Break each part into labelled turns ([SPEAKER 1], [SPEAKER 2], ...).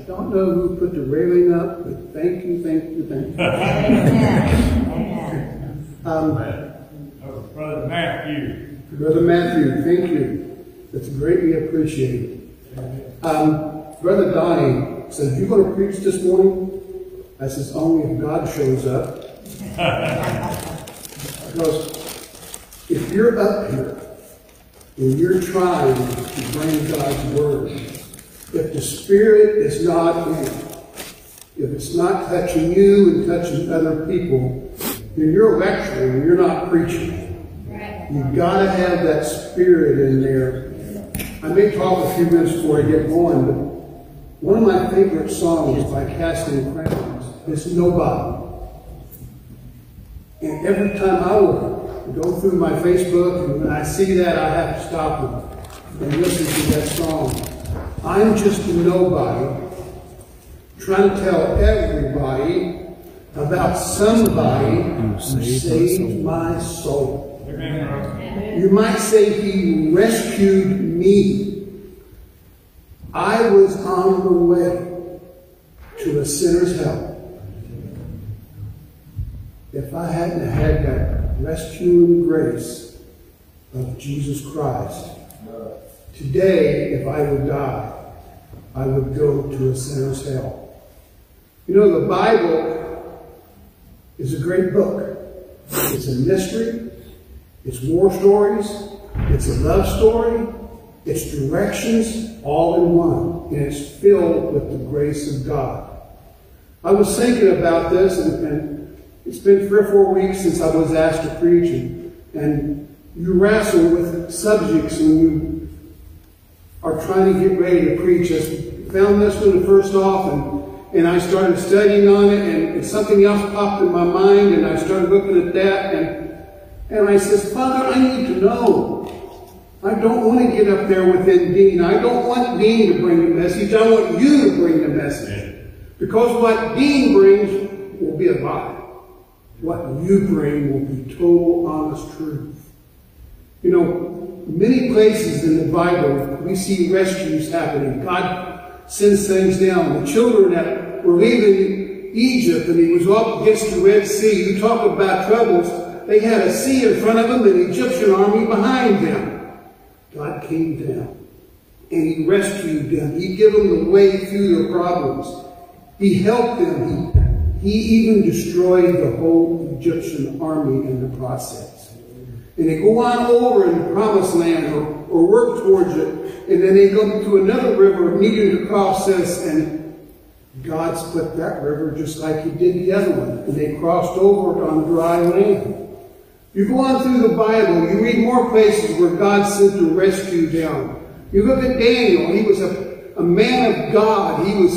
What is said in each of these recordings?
[SPEAKER 1] I don't know who put the railing up, but thank you, thank you, thank you. Um,
[SPEAKER 2] Oh, Brother Matthew.
[SPEAKER 1] Brother Matthew, thank you. That's greatly appreciated. Um, Brother Donnie said, you going to preach this morning? I says, only if God shows up. because if you're up here and you're trying to bring God's word, if the Spirit is not in, if it's not touching you and touching other people, then you're lecturing, you're not preaching. You've got to have that spirit in there. I may talk a few minutes before I get going, but one of my favorite songs by Casting Crowns is Nobody. And every time I will go through my Facebook, and when I see that, I have to stop and listen to that song. I'm just a nobody trying to tell everybody about somebody who saved my soul.
[SPEAKER 2] Amen.
[SPEAKER 1] You might say he rescued me. I was on the way to a sinner's hell. If I hadn't had that rescuing grace of Jesus Christ, today, if I would die, I would go to a sinner's hell. You know, the Bible is a great book. It's a mystery. It's war stories. It's a love story. It's directions all in one. And it's filled with the grace of God. I was thinking about this, and, and it's been three or four weeks since I was asked to preach, and, and you wrestle with subjects and you are trying to get ready to preach. I found this one first off, and, and I started studying on it, and, and something else popped in my mind, and I started looking at that, and and I says, Father, I need to know. I don't want to get up there within Dean. I don't want Dean to bring the message. I want you to bring the message. Because what Dean brings will be a lie. What you bring will be total, honest truth. You know, many places in the Bible we see rescues happening. God sends things down. The children that were leaving Egypt and he was up against the Red Sea, you talk about troubles. They had a sea in front of them and an Egyptian army behind them. God came down and he rescued them. He gave them the way through their problems. He helped them. He, he even destroyed the whole Egyptian army in the process. And they go on over in the promised land or, or work towards it. And then they go to another river needing to cross this and God split that river just like he did the other one. And they crossed over on dry land. You go on through the Bible, you read more places where God sent to rescue them. You look at Daniel, he was a, a man of God. He was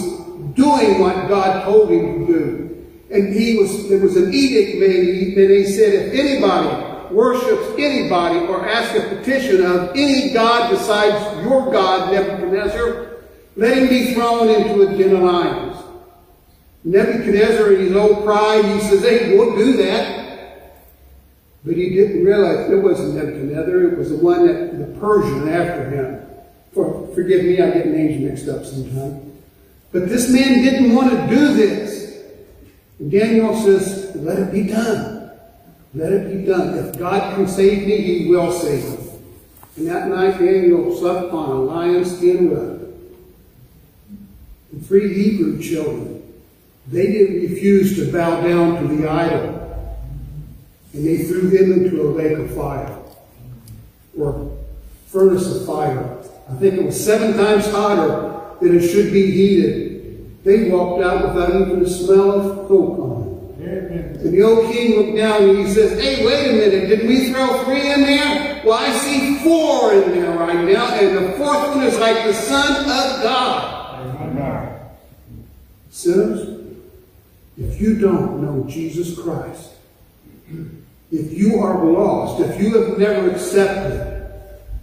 [SPEAKER 1] doing what God told him to do. And he was there was an edict made, and he said, if anybody worships anybody or asks a petition of any God besides your God, Nebuchadnezzar, let him be thrown into a den of lions. Nebuchadnezzar, in his old pride, he says, hey, we'll do that. But he didn't realize it wasn't Nebuchadnezzar, it was the one that the Persian after him. For, forgive me, I get names mixed up sometimes. But this man didn't want to do this. And Daniel says, let it be done. Let it be done. If God can save me, he will save me. And that night Daniel slept on a lion skin rug. The three Hebrew children, they didn't refuse to bow down to the idol and they threw them into a lake of fire or furnace of fire. I think it was seven times hotter than it should be heated. They walked out without even the smell of coke on them. And the old king looked down and he says, Hey, wait a minute, Didn't we throw three in there? Well, I see four in there right now, and the fourth one is like the Son of God. Sinners, if you don't know Jesus Christ, if you are lost, if you have never accepted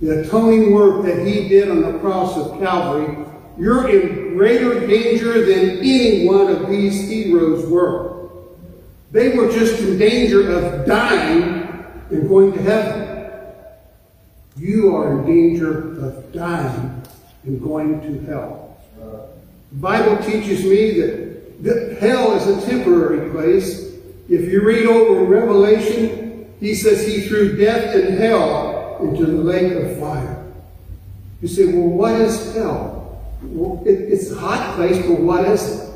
[SPEAKER 1] the atoning work that he did on the cross of Calvary, you're in greater danger than any one of these heroes were. They were just in danger of dying and going to heaven. You are in danger of dying and going to hell. The Bible teaches me that, that hell is a temporary place. If you read over Revelation, he says he threw death and hell into the lake of fire. You say, well, what is hell? Well, it, it's a hot place, but what is it?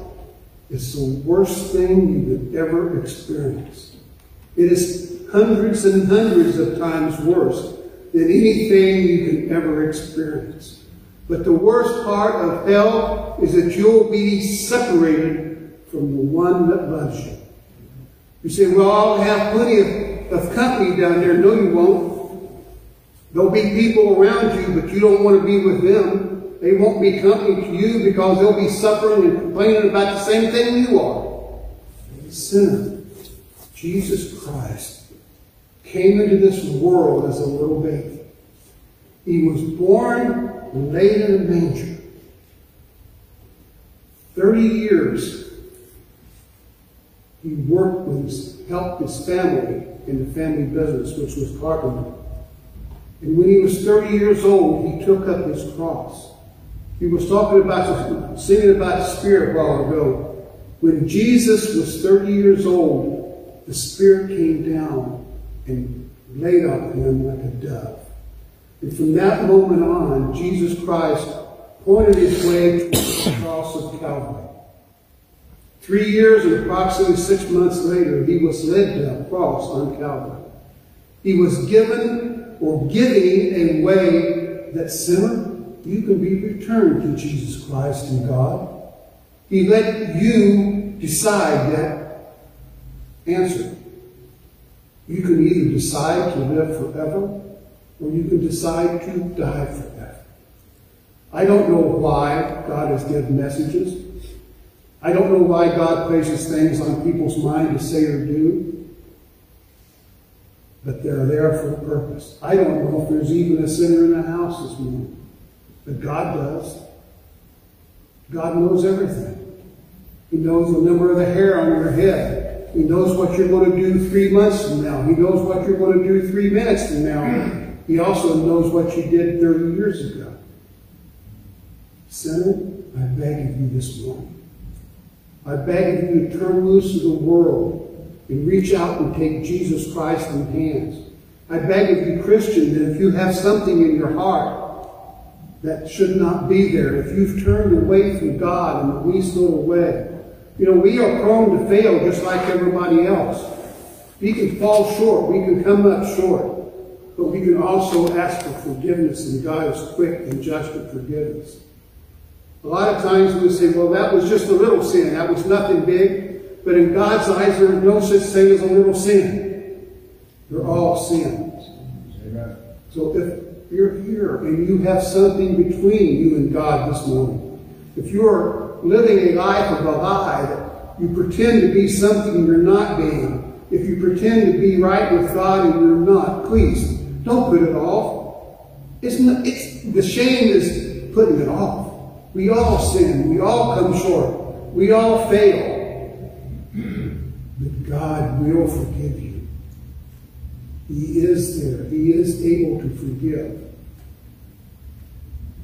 [SPEAKER 1] It's the worst thing you could ever experience. It is hundreds and hundreds of times worse than anything you can ever experience. But the worst part of hell is that you'll be separated from the one that loves you. You say, well, I'll have plenty of, of company down there. No, you won't. There'll be people around you, but you don't want to be with them. They won't be company to you because they'll be suffering and complaining about the same thing you are. Sinner, Jesus Christ came into this world as a little baby. He was born and laid in a manger. Thirty years he worked with his, helped his family in the family business, which was carpentry. And when he was 30 years old, he took up his cross. He was talking about, singing about the Spirit a while ago. When Jesus was 30 years old, the Spirit came down and laid on him like a dove. And from that moment on, Jesus Christ pointed his way towards the cross of Calvary. Three years and approximately six months later, he was led to a cross on Calvary. He was given or giving a way that sinner, you can be returned to Jesus Christ and God. He let you decide that answer. You can either decide to live forever or you can decide to die forever. I don't know why God has given messages. I don't know why God places things on people's mind to say or do, but they're there for a purpose. I don't know if there's even a sinner in the house this morning, but God does. God knows everything. He knows the number of the hair on your head. He knows what you're going to do three months from now. He knows what you're going to do three minutes from now. He also knows what you did 30 years ago. Sinner, I beg of you this morning I beg of you to turn loose of the world and reach out and take Jesus Christ in hands. I beg of you, Christian, that if you have something in your heart that should not be there, if you've turned away from God in the least little way, you know, we are prone to fail just like everybody else. We can fall short. We can come up short. But we can also ask for forgiveness, and God is quick and just to forgive us. A lot of times we say, well, that was just a little sin. That was nothing big. But in God's eyes, there is no such thing as a little sin. They're all sins. Amen. So if you're here and you have something between you and God this morning, if you're living a life of a lie you pretend to be something you're not being, if you pretend to be right with God and you're not, please don't put it off. It's not, it's the shame is putting it off. We all sin. We all come short. We all fail. But God will forgive you. He is there. He is able to forgive.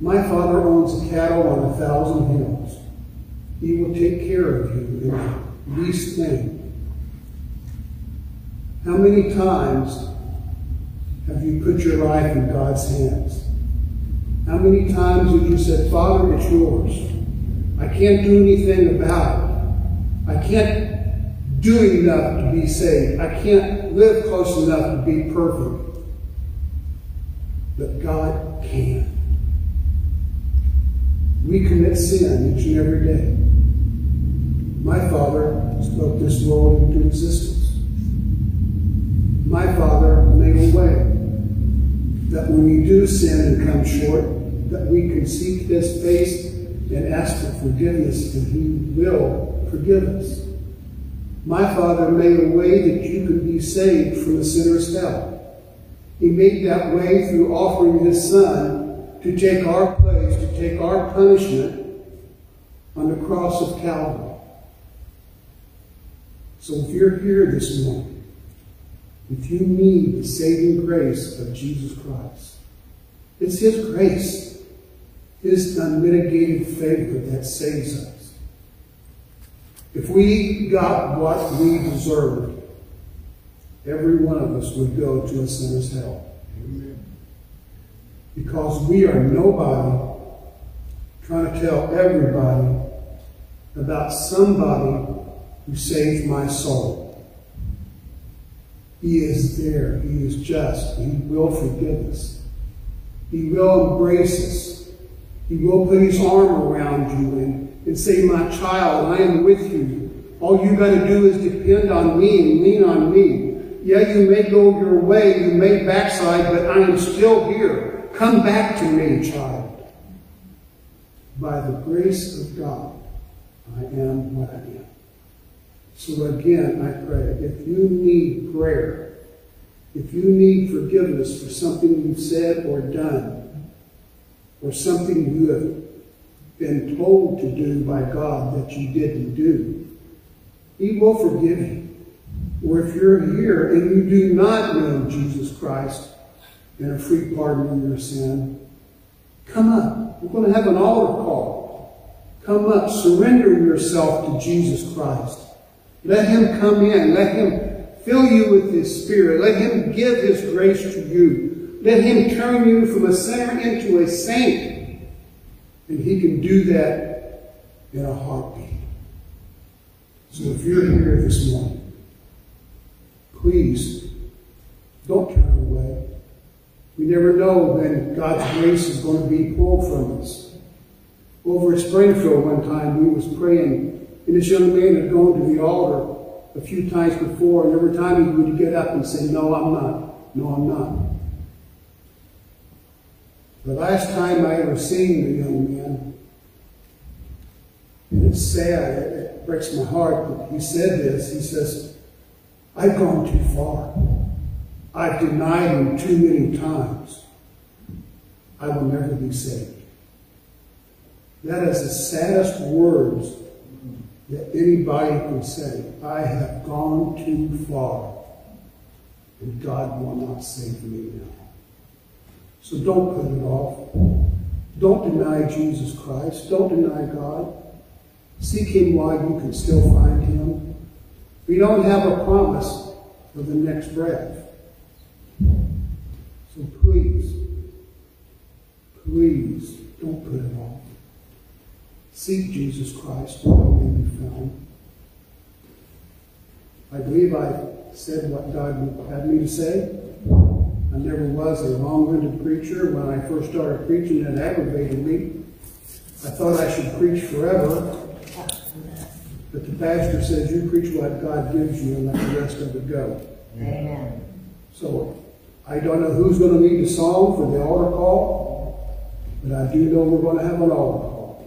[SPEAKER 1] My Father owns cattle on a thousand hills. He will take care of you in the least thing. How many times have you put your life in God's hands? How many times have you said, Father, it's yours. I can't do anything about it. I can't do enough to be saved. I can't live close enough to be perfect. But God can. We commit sin each and every day. My Father spoke this world into existence. My Father made a way that when we do sin and come short, that we can seek his face and ask for forgiveness, and he will forgive us. My Father made a way that you could be saved from the sinner's hell. He made that way through offering his Son to take our place, take our punishment on the cross of Calvary. So if you're here this morning if you need the saving grace of Jesus Christ. It's His grace. His unmitigated favor that saves us. If we got what we deserved, every one of us would go to a sinner's hell. Amen. Because we are nobody trying to tell everybody about somebody who saved my soul. He is there. He is just. He will forgive us. He will embrace us. He will put his arm around you and, and say, My child, I am with you. All you got to do is depend on me and lean on me. Yeah, you may go your way, you may backslide, but I am still here. Come back to me, child. By the grace of God, I am what I am. So again, I pray, if you need prayer, if you need forgiveness for something you've said or done, or something you have been told to do by God that you didn't do, He will forgive you. Or if you're here and you do not know Jesus Christ and a free pardon of your sin, come up. We're going to have an altar call. Come up, surrender yourself to Jesus Christ. Let Him come in. Let Him fill you with His Spirit. Let Him give His grace to you. Let Him turn you from a sinner into a saint. And He can do that in a heartbeat. So if you're here this morning, please don't turn away. We never know when God's grace is going to be pulled from us. Over at Springfield one time, we was praying, and this young man had gone to the altar a few times before, and every time he would get up and say, No, I'm not. No, I'm not. The last time I ever seen the young man, and it's sad, it breaks my heart, but he said this. He says, I've gone too far. I've denied him too many times. I will never be saved. That is the saddest words that anybody can say. I have gone too far, and God will not save me now. So don't put it off. Don't deny Jesus Christ. Don't deny God. Seek Him while you can still find Him. We don't have a promise for the next breath. So please, please don't put it off. Seek Jesus Christ while he be found. I believe I said what God had me to say. I never was a long-winded preacher. When I first started preaching, it aggravated me. I thought I should preach forever. But the pastor says, you preach what God gives you and let the rest of it go.
[SPEAKER 3] Amen.
[SPEAKER 1] So I don't know who's going to lead the song for the altar call, but I do know we're going to have an altar call.